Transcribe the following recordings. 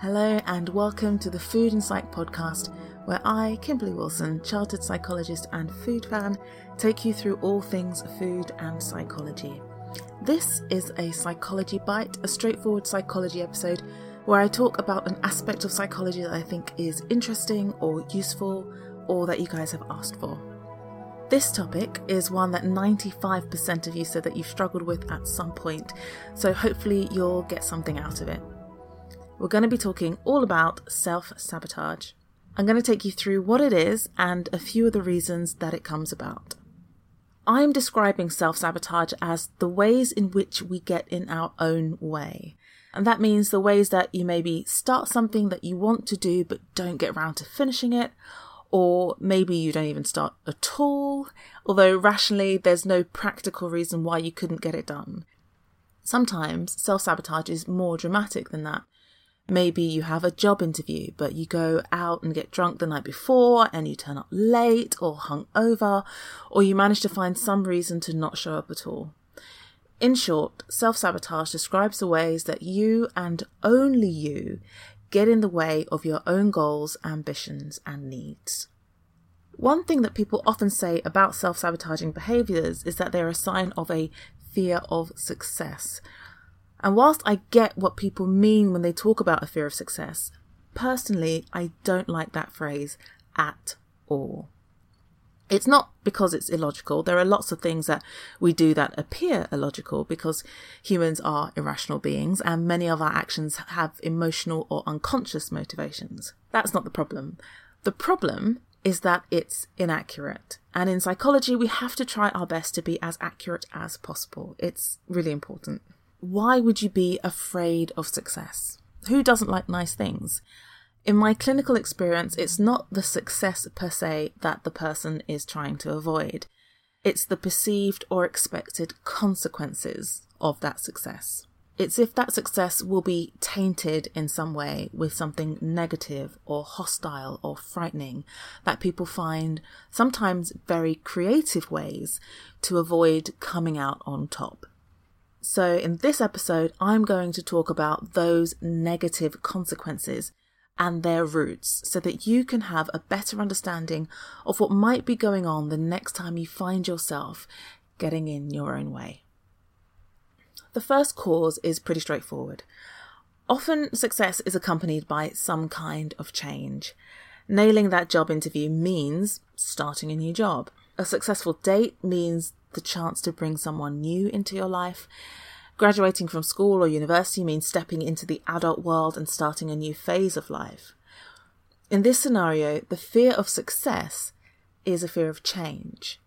Hello and welcome to the Food and Psych podcast, where I, Kimberly Wilson, chartered psychologist and food fan, take you through all things food and psychology. This is a psychology bite, a straightforward psychology episode where I talk about an aspect of psychology that I think is interesting or useful or that you guys have asked for. This topic is one that 95% of you said that you've struggled with at some point, so hopefully you'll get something out of it we're going to be talking all about self sabotage. I'm going to take you through what it is and a few of the reasons that it comes about. I'm describing self sabotage as the ways in which we get in our own way. And that means the ways that you maybe start something that you want to do but don't get around to finishing it, or maybe you don't even start at all, although rationally there's no practical reason why you couldn't get it done. Sometimes self sabotage is more dramatic than that. Maybe you have a job interview, but you go out and get drunk the night before and you turn up late or hung over, or you manage to find some reason to not show up at all. In short, self sabotage describes the ways that you and only you get in the way of your own goals, ambitions, and needs. One thing that people often say about self sabotaging behaviors is that they're a sign of a fear of success, and whilst I get what people mean when they talk about a fear of success, personally, I don't like that phrase at all. It's not because it's illogical. There are lots of things that we do that appear illogical because humans are irrational beings and many of our actions have emotional or unconscious motivations. That's not the problem. The problem is that it's inaccurate. And in psychology, we have to try our best to be as accurate as possible. It's really important why would you be afraid of success? Who doesn't like nice things? In my clinical experience, it's not the success per se that the person is trying to avoid. It's the perceived or expected consequences of that success. It's if that success will be tainted in some way with something negative or hostile or frightening that people find sometimes very creative ways to avoid coming out on top. So, in this episode, I'm going to talk about those negative consequences and their roots so that you can have a better understanding of what might be going on the next time you find yourself getting in your own way. The first cause is pretty straightforward. Often, success is accompanied by some kind of change. Nailing that job interview means starting a new job. A successful date means the chance to bring someone new into your life. Graduating from school or university means stepping into the adult world and starting a new phase of life. In this scenario, the fear of success is a fear of change.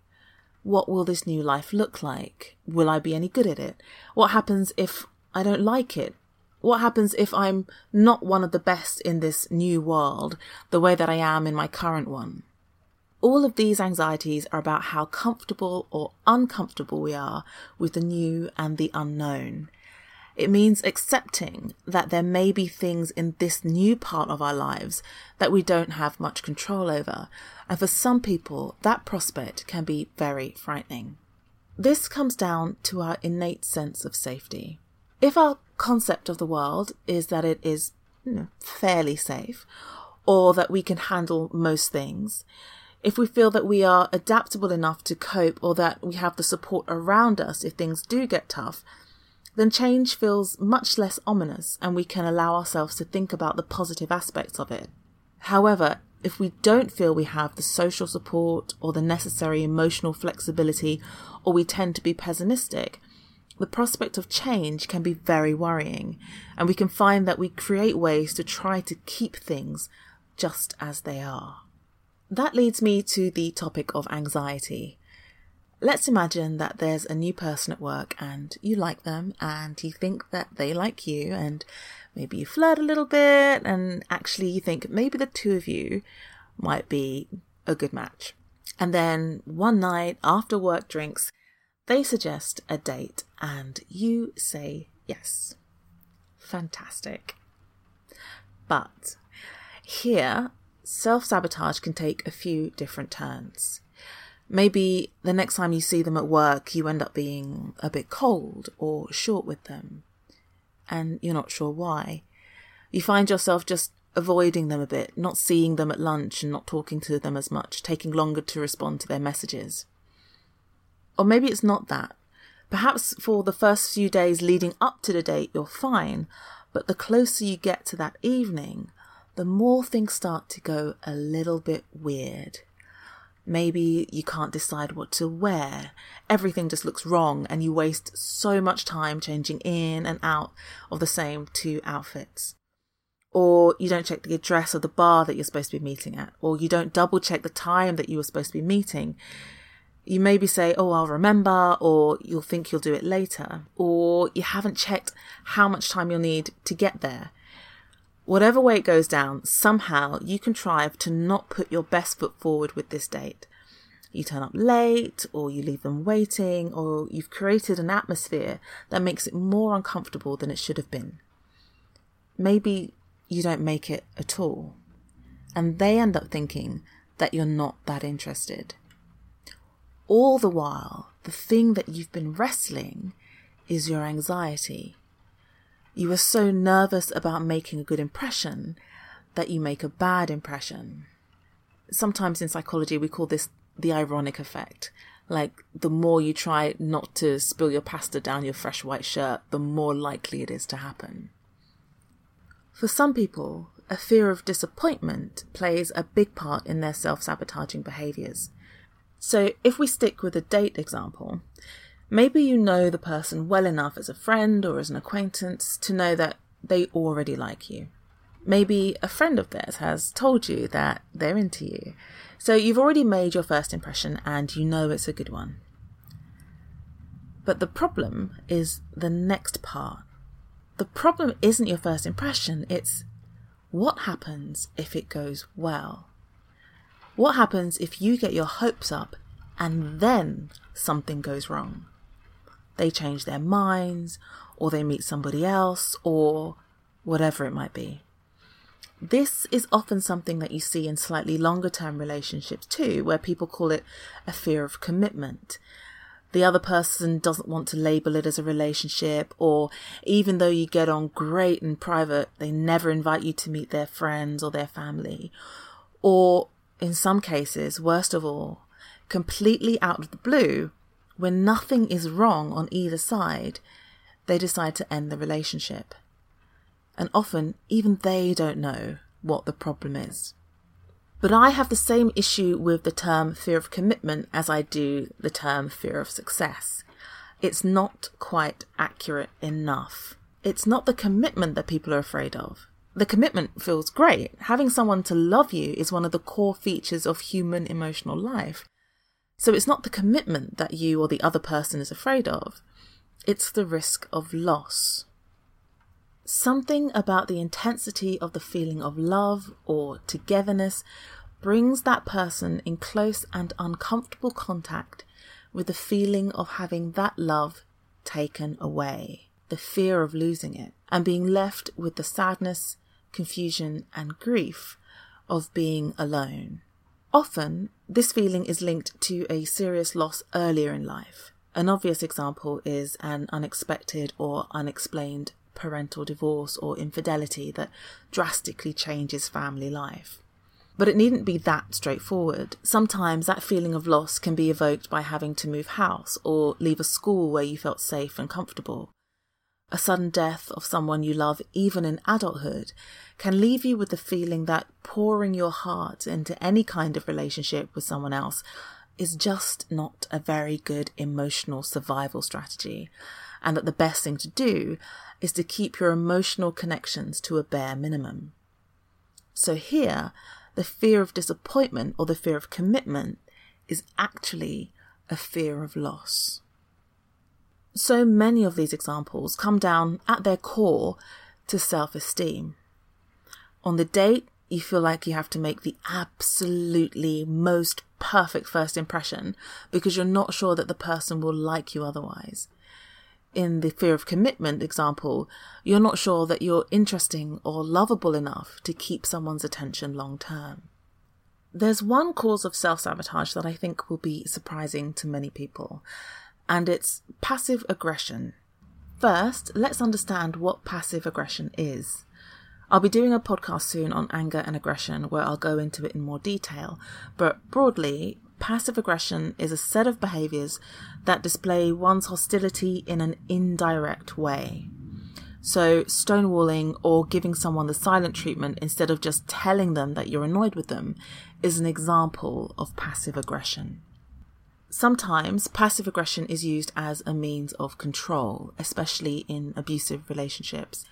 What will this new life look like? Will I be any good at it? What happens if I don't like it? What happens if I'm not one of the best in this new world, the way that I am in my current one? All of these anxieties are about how comfortable or uncomfortable we are with the new and the unknown. It means accepting that there may be things in this new part of our lives that we don't have much control over, and for some people, that prospect can be very frightening. This comes down to our innate sense of safety. If our concept of the world is that it is you know, fairly safe, or that we can handle most things, if we feel that we are adaptable enough to cope or that we have the support around us if things do get tough, then change feels much less ominous and we can allow ourselves to think about the positive aspects of it. However, if we don't feel we have the social support or the necessary emotional flexibility, or we tend to be pessimistic, the prospect of change can be very worrying, and we can find that we create ways to try to keep things just as they are. That leads me to the topic of anxiety. Let's imagine that there's a new person at work and you like them and you think that they like you and maybe you flirt a little bit and actually you think maybe the two of you might be a good match. And then one night after work drinks, they suggest a date and you say yes. Fantastic. But here, self sabotage can take a few different turns. Maybe the next time you see them at work, you end up being a bit cold or short with them, and you're not sure why. You find yourself just avoiding them a bit, not seeing them at lunch and not talking to them as much, taking longer to respond to their messages. Or maybe it's not that. Perhaps for the first few days leading up to the date, you're fine, but the closer you get to that evening, the more things start to go a little bit weird. Maybe you can't decide what to wear. Everything just looks wrong, and you waste so much time changing in and out of the same two outfits. Or you don't check the address of the bar that you're supposed to be meeting at, or you don't double check the time that you were supposed to be meeting. You maybe say, Oh, I'll remember, or you'll think you'll do it later, or you haven't checked how much time you'll need to get there. Whatever way it goes down, somehow you contrive to not put your best foot forward with this date. You turn up late, or you leave them waiting, or you've created an atmosphere that makes it more uncomfortable than it should have been. Maybe you don't make it at all, and they end up thinking that you're not that interested. All the while, the thing that you've been wrestling is your anxiety you are so nervous about making a good impression that you make a bad impression. Sometimes in psychology, we call this the ironic effect. Like, the more you try not to spill your pasta down your fresh white shirt, the more likely it is to happen. For some people, a fear of disappointment plays a big part in their self sabotaging behaviours. So, if we stick with the date example, Maybe you know the person well enough as a friend or as an acquaintance to know that they already like you. Maybe a friend of theirs has told you that they're into you. So you've already made your first impression and you know it's a good one. But the problem is the next part. The problem isn't your first impression, it's what happens if it goes well? What happens if you get your hopes up and then something goes wrong? They change their minds, or they meet somebody else, or whatever it might be. This is often something that you see in slightly longer term relationships too, where people call it a fear of commitment. The other person doesn't want to label it as a relationship, or even though you get on great in private, they never invite you to meet their friends or their family. Or, in some cases, worst of all, completely out of the blue, when nothing is wrong on either side, they decide to end the relationship. And often, even they don't know what the problem is. But I have the same issue with the term fear of commitment as I do the term fear of success. It's not quite accurate enough. It's not the commitment that people are afraid of. The commitment feels great. Having someone to love you is one of the core features of human emotional life. So it's not the commitment that you or the other person is afraid of, it's the risk of loss. Something about the intensity of the feeling of love or togetherness brings that person in close and uncomfortable contact with the feeling of having that love taken away, the fear of losing it, and being left with the sadness, confusion, and grief of being alone. Often, this feeling is linked to a serious loss earlier in life. An obvious example is an unexpected or unexplained parental divorce or infidelity that drastically changes family life. But it needn't be that straightforward. Sometimes that feeling of loss can be evoked by having to move house or leave a school where you felt safe and comfortable. a sudden death of someone you love, even in adulthood, can leave you with the feeling that pouring your heart into any kind of relationship with someone else is just not a very good emotional survival strategy, and that the best thing to do is to keep your emotional connections to a bare minimum. So here, the fear of disappointment or the fear of commitment is actually a fear of loss. So many of these examples come down at their core to self esteem. On the date, you feel like you have to make the absolutely most perfect first impression because you're not sure that the person will like you otherwise. In the fear of commitment example, you're not sure that you're interesting or lovable enough to keep someone's attention long term. There's one cause of self sabotage that I think will be surprising to many people, and it's passive aggression. First, let's understand what passive aggression is. I'll be doing a podcast soon on anger and aggression where I'll go into it in more detail, but broadly, passive aggression is a set of behaviors that display one's hostility in an indirect way. So, stonewalling or giving someone the silent treatment instead of just telling them that you're annoyed with them is an example of passive aggression. Sometimes passive aggression is used as a means of control, especially in abusive relationships.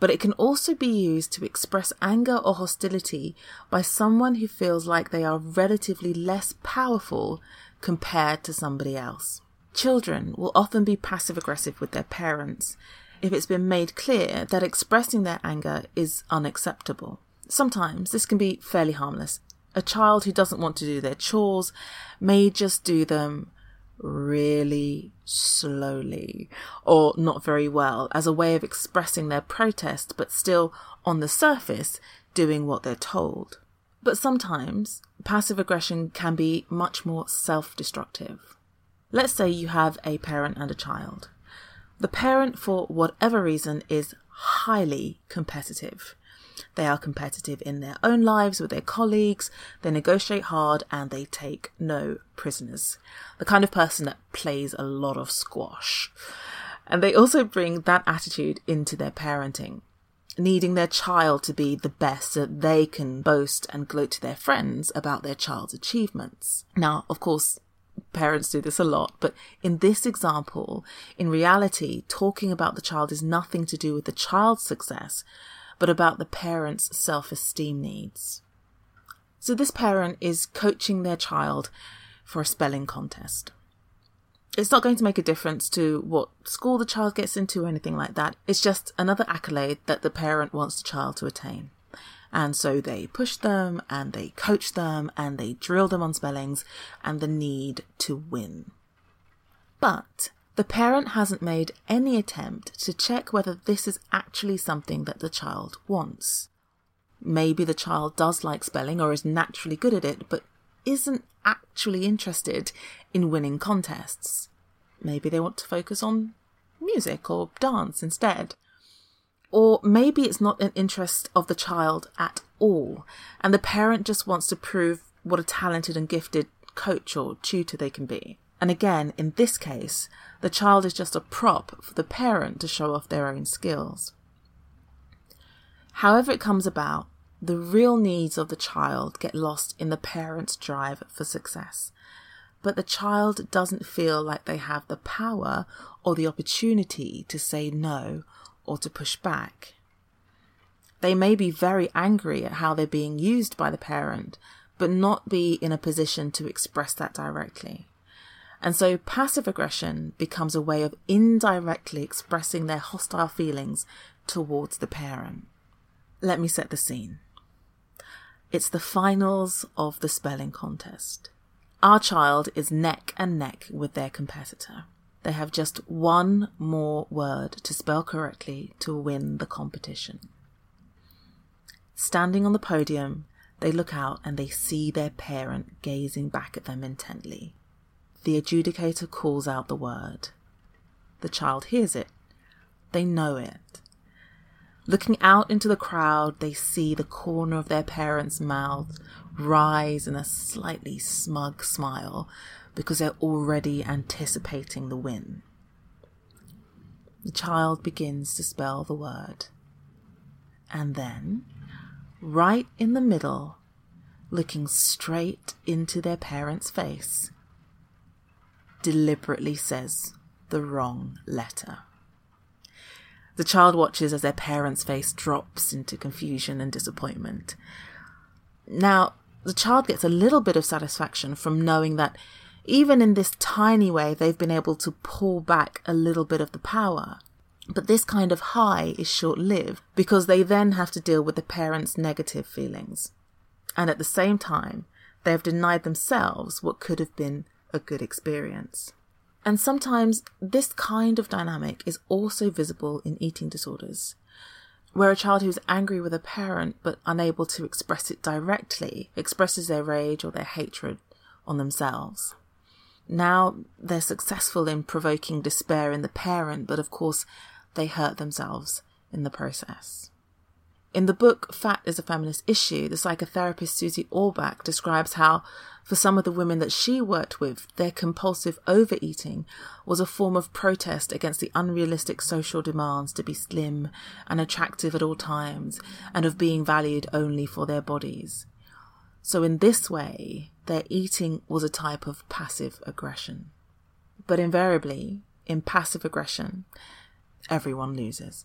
But it can also be used to express anger or hostility by someone who feels like they are relatively less powerful compared to somebody else. Children will often be passive aggressive with their parents if it's been made clear that expressing their anger is unacceptable. Sometimes this can be fairly harmless, a child who doesn't want to do their chores may just do them really slowly or not very well as a way of expressing their protest, but still on the surface doing what they're told. But sometimes passive aggression can be much more self destructive. Let's say you have a parent and a child. The parent, for whatever reason, is highly competitive. They are competitive in their own lives with their colleagues, they negotiate hard, and they take no prisoners. The kind of person that plays a lot of squash. And they also bring that attitude into their parenting, needing their child to be the best that they can boast and gloat to their friends about their child's achievements. Now, of course, parents do this a lot, but in this example, in reality, talking about the child is nothing to do with the child's success, but about the parent's self esteem needs. So this parent is coaching their child for a spelling contest. It's not going to make a difference to what school the child gets into or anything like that. It's just another accolade that the parent wants the child to attain. And so they push them and they coach them and they drill them on spellings and the need to win. But the parent hasn't made any attempt to check whether this is actually something that the child wants. Maybe the child does like spelling or is naturally good at it, but isn't actually interested in winning contests. Maybe they want to focus on music or dance instead. Or maybe it's not an interest of the child at all, and the parent just wants to prove what a talented and gifted coach or tutor they can be. And again, in this case, the child is just a prop for the parent to show off their own skills. However, it comes about, the real needs of the child get lost in the parent's drive for success. But the child doesn't feel like they have the power or the opportunity to say no or to push back. They may be very angry at how they're being used by the parent, but not be in a position to express that directly. And so passive aggression becomes a way of indirectly expressing their hostile feelings towards the parent. Let me set the scene. It's the finals of the spelling contest. Our child is neck and neck with their competitor. They have just one more word to spell correctly to win the competition. Standing on the podium, they look out and they see their parent gazing back at them intently. The adjudicator calls out the word. The child hears it. They know it. Looking out into the crowd, they see the corner of their parents' mouth rise in a slightly smug smile because they're already anticipating the win. the child begins to spell the word. And then, right in the middle, looking straight into their parent's face, deliberately says the wrong letter. The child watches as their parent's face drops into confusion and disappointment. Now, the child gets a little bit of satisfaction from knowing that even in this tiny way, they've been able to pull back a little bit of the power. But this kind of high is short lived because they then have to deal with the parents' negative feelings. And at the same time, they have denied themselves what could have been a good experience. And sometimes this kind of dynamic is also visible in eating disorders, where a child who's angry with a parent but unable to express it directly expresses their rage or their hatred on themselves. Now they're successful in provoking despair in the parent, but of course they hurt themselves in the process. In the book Fat is a Feminist Issue, the psychotherapist Susie Orbach describes how, for some of the women that she worked with, their compulsive overeating was a form of protest against the unrealistic social demands to be slim and attractive at all times and of being valued only for their bodies. So, in this way, their eating was a type of passive aggression. But invariably, in passive aggression, everyone loses.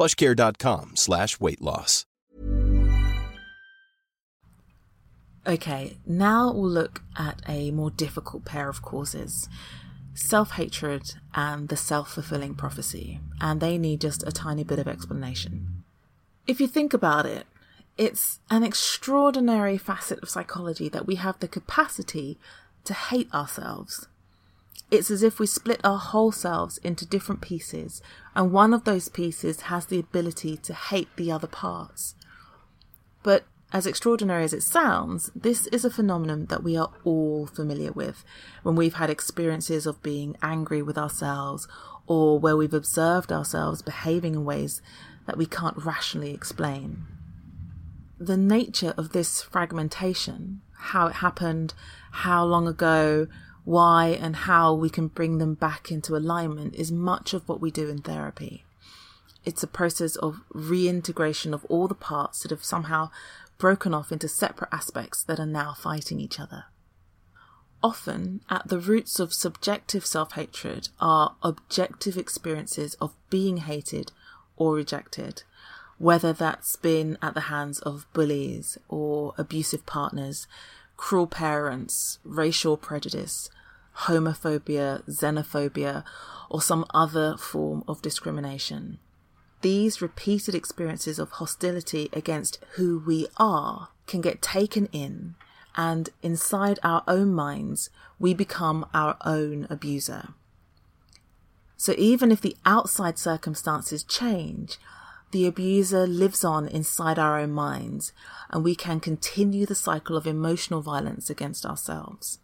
plushcare.com slash weight loss. Okay, now we'll look at a more difficult pair of causes self hatred and the self fulfilling prophecy, and they need just a tiny bit of explanation. If you think about it, it's an extraordinary facet of psychology that we have the capacity to hate ourselves. It's as if we split our whole selves into different pieces, and one of those pieces has the ability to hate the other parts. But as extraordinary as it sounds, this is a phenomenon that we are all familiar with when we've had experiences of being angry with ourselves or where we've observed ourselves behaving in ways that we can't rationally explain. The nature of this fragmentation, how it happened, how long ago, why, and how we can bring them back into alignment is much of what we do in therapy. It's a process of reintegration of all the parts that have somehow broken off into separate aspects that are now fighting each other. Often, at the roots of subjective self hatred are objective experiences of being hated or rejected, whether that's been at the hands of bullies or abusive partners, cruel parents, racial prejudice, homophobia, xenophobia, or some other form of discrimination. These repeated experiences of hostility against who we are can get taken in, and inside our own minds, we become our own abuser. So even if the outside circumstances change, the abuser lives on inside our own minds, and we can continue the cycle of emotional violence against ourselves.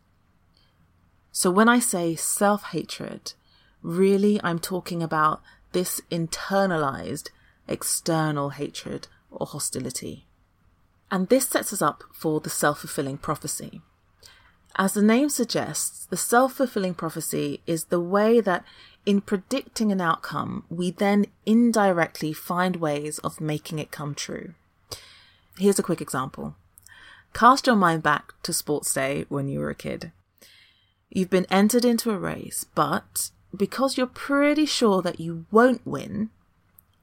So when I say self hatred, really I'm talking about this internalized external hatred or hostility. And this sets us up for the self fulfilling prophecy. As the name suggests, the self fulfilling prophecy is the way that in predicting an outcome, we then indirectly find ways of making it come true. Here's a quick example. Cast your mind back to sports day when you were a kid. You've been entered into a race, but because you're pretty sure that you won't win,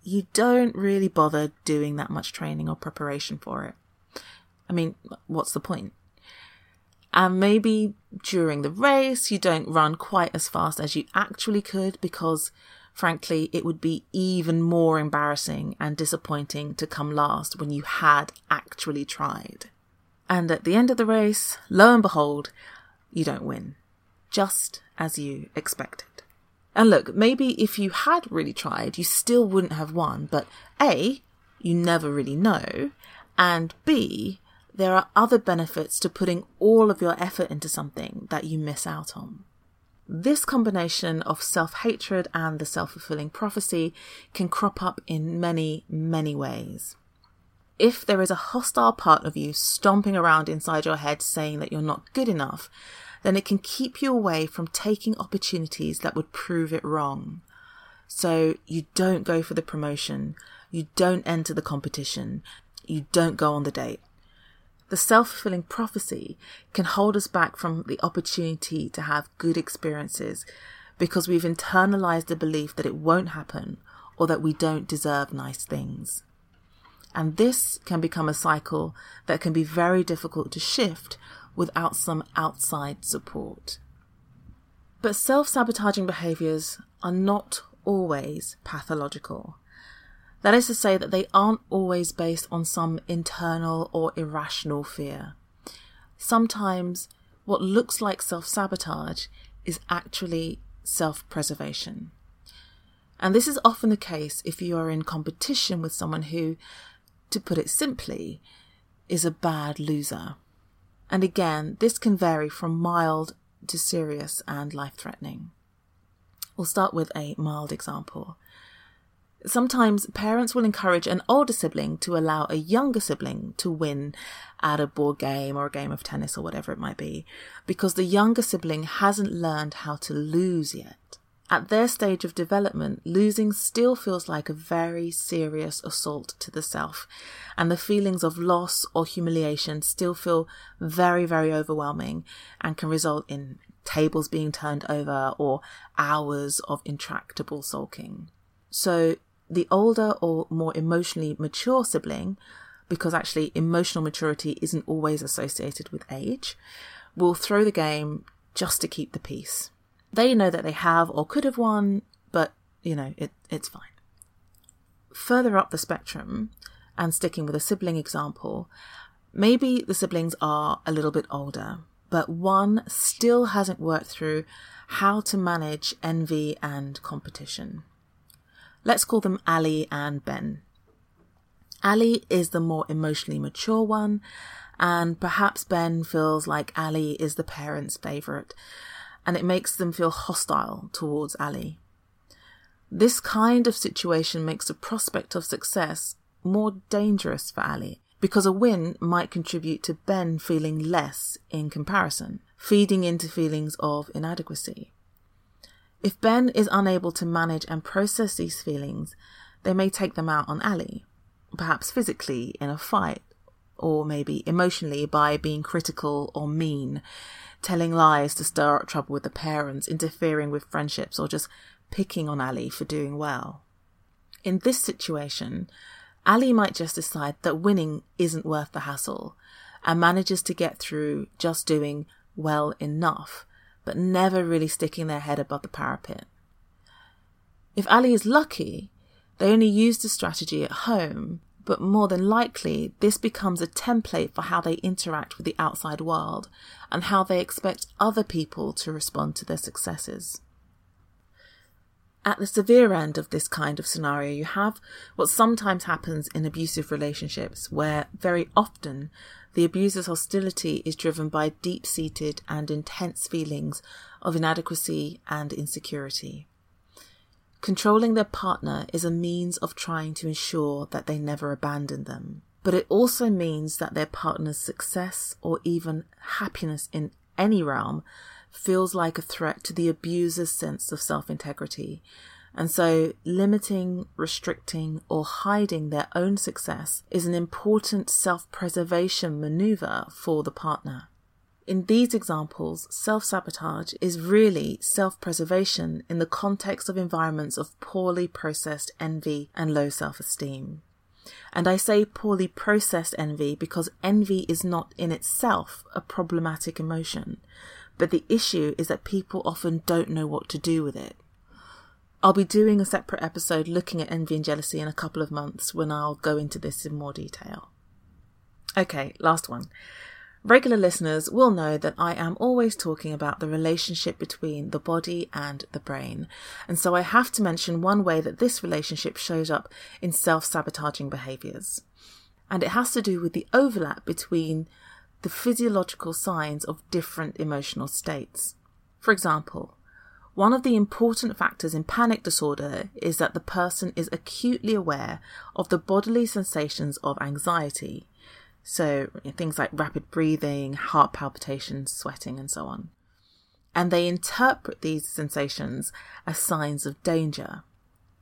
you don't really bother doing that much training or preparation for it. I mean, what's the point? And maybe during the race, you don't run quite as fast as you actually could because, frankly, it would be even more embarrassing and disappointing to come last when you had actually tried. And at the end of the race, lo and behold, you don't win, just as you expected. And look, maybe if you had really tried, you still wouldn't have won, but A, you never really know, and B, there are other benefits to putting all of your effort into something that you miss out on. This combination of self hatred and the self fulfilling prophecy can crop up in many, many ways. If there is a hostile part of you stomping around inside your head saying that you're not good enough, then it can keep you away from taking opportunities that would prove it wrong. So you don't go for the promotion, you don't enter the competition, you don't go on the date. The self fulfilling prophecy can hold us back from the opportunity to have good experiences because we've internalized the belief that it won't happen or that we don't deserve nice things. And this can become a cycle that can be very difficult to shift without some outside support. But self sabotaging behaviors are not always pathological. That is to say, that they aren't always based on some internal or irrational fear. Sometimes what looks like self sabotage is actually self preservation. And this is often the case if you are in competition with someone who, to put it simply, is a bad loser. And again, this can vary from mild to serious and life threatening. We'll start with a mild example. Sometimes parents will encourage an older sibling to allow a younger sibling to win at a board game or a game of tennis or whatever it might be, because the younger sibling hasn't learned how to lose yet. At their stage of development, losing still feels like a very serious assault to the self, and the feelings of loss or humiliation still feel very, very overwhelming and can result in tables being turned over or hours of intractable sulking. So the older or more emotionally mature sibling, because actually emotional maturity isn't always associated with age, will throw the game just to keep the peace. They know that they have or could have won, but you know, it, it's fine. Further up the spectrum, and sticking with a sibling example, maybe the siblings are a little bit older, but one still hasn't worked through how to manage envy and competition. Let's call them Ali and Ben. Ali is the more emotionally mature one, and perhaps Ben feels like Ali is the parents' favourite, and it makes them feel hostile towards Ali. This kind of situation makes the prospect of success more dangerous for Ali because a win might contribute to Ben feeling less in comparison, feeding into feelings of inadequacy. If Ben is unable to manage and process these feelings, they may take them out on Ali, perhaps physically in a fight, or maybe emotionally by being critical or mean, telling lies to stir up trouble with the parents, interfering with friendships, or just picking on Ali for doing well. In this situation, Ali might just decide that winning isn't worth the hassle and manages to get through just doing well enough but never really sticking their head above the parapet. If Ali is lucky, they only use the strategy at home, but more than likely, this becomes a template for how they interact with the outside world and how they expect other people to respond to their successes. At the severe end of this kind of scenario, you have what sometimes happens in abusive relationships, where very often the abuser's hostility is driven by deep seated and intense feelings of inadequacy and insecurity. Controlling their partner is a means of trying to ensure that they never abandon them, but it also means that their partner's success or even happiness in any realm feels like a threat to the abuser's sense of self integrity. And so, limiting, restricting, or hiding their own success is an important self preservation maneuver for the partner. In these examples, self sabotage is really self preservation in the context of environments of poorly processed envy and low self esteem. And I say poorly processed envy because envy is not in itself a problematic emotion. But the issue is that people often don't know what to do with it. I'll be doing a separate episode looking at envy and jealousy in a couple of months when I'll go into this in more detail. Okay, last one. Regular listeners will know that I am always talking about the relationship between the body and the brain. And so I have to mention one way that this relationship shows up in self sabotaging behaviors. And it has to do with the overlap between the physiological signs of different emotional states. For example, one of the important factors in panic disorder is that the person is acutely aware of the bodily sensations of anxiety. So, things like rapid breathing, heart palpitations, sweating, and so on. And they interpret these sensations as signs of danger.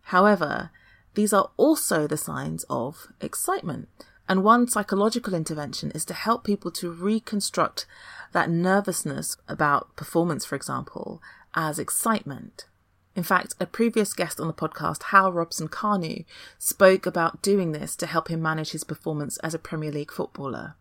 However, these are also the signs of excitement. And one psychological intervention is to help people to reconstruct that nervousness about performance, for example, as excitement. In fact, a previous guest on the podcast, Hal Robson Kanu, spoke about doing this to help him manage his performance as a Premier League footballer.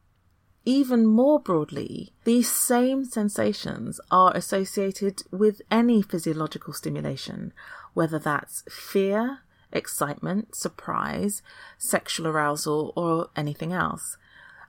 Even more broadly, these same sensations are associated with any physiological stimulation, whether that's fear, excitement, surprise, sexual arousal, or anything else.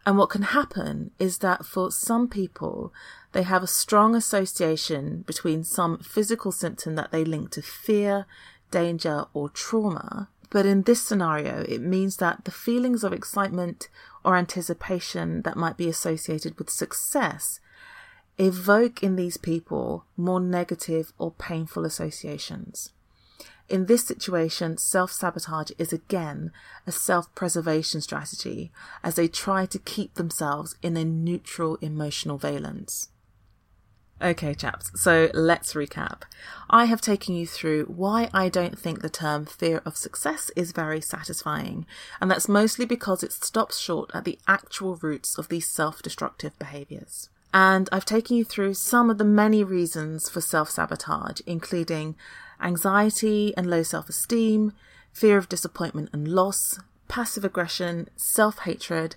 And what can happen is that for some people, they have a strong association between some physical symptom that they link to fear, danger, or trauma. But in this scenario, it means that the feelings of excitement or anticipation that might be associated with success evoke in these people more negative or painful associations. In this situation, self sabotage is again a self preservation strategy as they try to keep themselves in a neutral emotional valence. Okay, chaps, so let's recap. I have taken you through why I don't think the term fear of success is very satisfying, and that's mostly because it stops short at the actual roots of these self destructive behaviours. And I've taken you through some of the many reasons for self sabotage, including anxiety and low self esteem, fear of disappointment and loss, passive aggression, self hatred,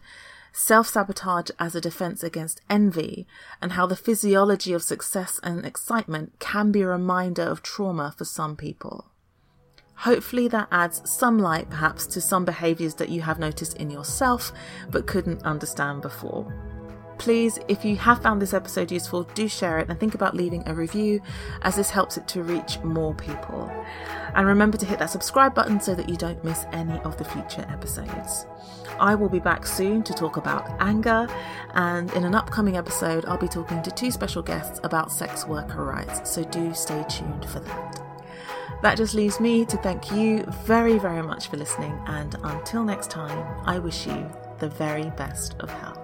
self sabotage as a defense against envy, and how the physiology of success and excitement can be a reminder of trauma for some people. Hopefully, that adds some light perhaps to some behaviours that you have noticed in yourself but couldn't understand before. Please, if you have found this episode useful, do share it and think about leaving a review as this helps it to reach more people. And remember to hit that subscribe button so that you don't miss any of the future episodes. I will be back soon to talk about anger, and in an upcoming episode, I'll be talking to two special guests about sex worker rights, so do stay tuned for that. That just leaves me to thank you very, very much for listening, and until next time, I wish you the very best of health.